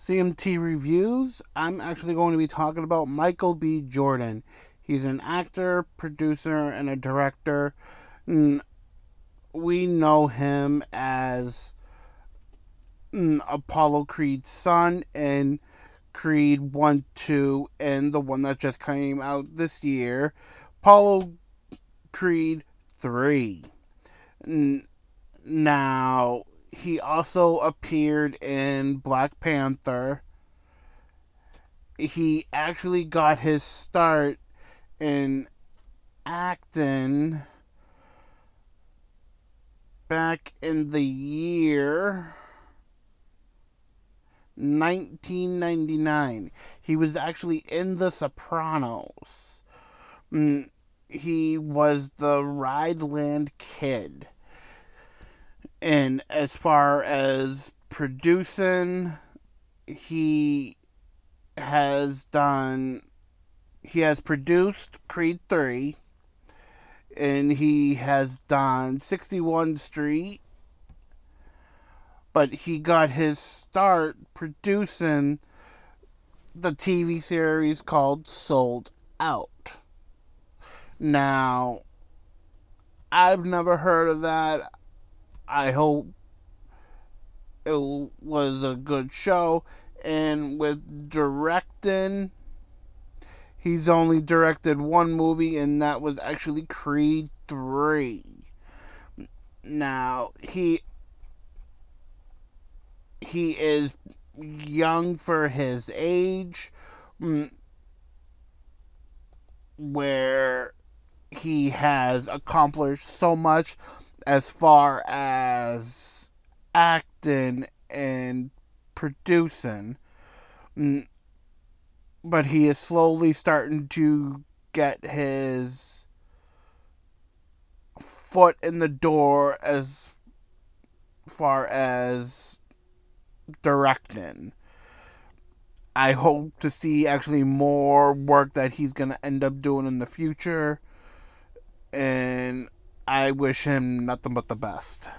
CMT Reviews, I'm actually going to be talking about Michael B. Jordan. He's an actor, producer, and a director. Mm, we know him as mm, Apollo Creed's son in Creed 1 2 and the one that just came out this year, Apollo Creed 3. Now, he also appeared in Black Panther. He actually got his start in acting back in the year 1999. He was actually in The Sopranos. Mm, he was the Rhineland Kid. And as far as producing, he has done, he has produced Creed 3, and he has done 61 Street, but he got his start producing the TV series called Sold Out. Now, I've never heard of that. I hope it was a good show. And with directing, he's only directed one movie, and that was actually Creed 3. Now, he he is young for his age mm, where he has accomplished so much as far as acting and producing mm, but he is slowly starting to get his foot in the door as far as directing. I hope to see actually more work that he's going to end up doing in the future. And I wish him nothing but the best.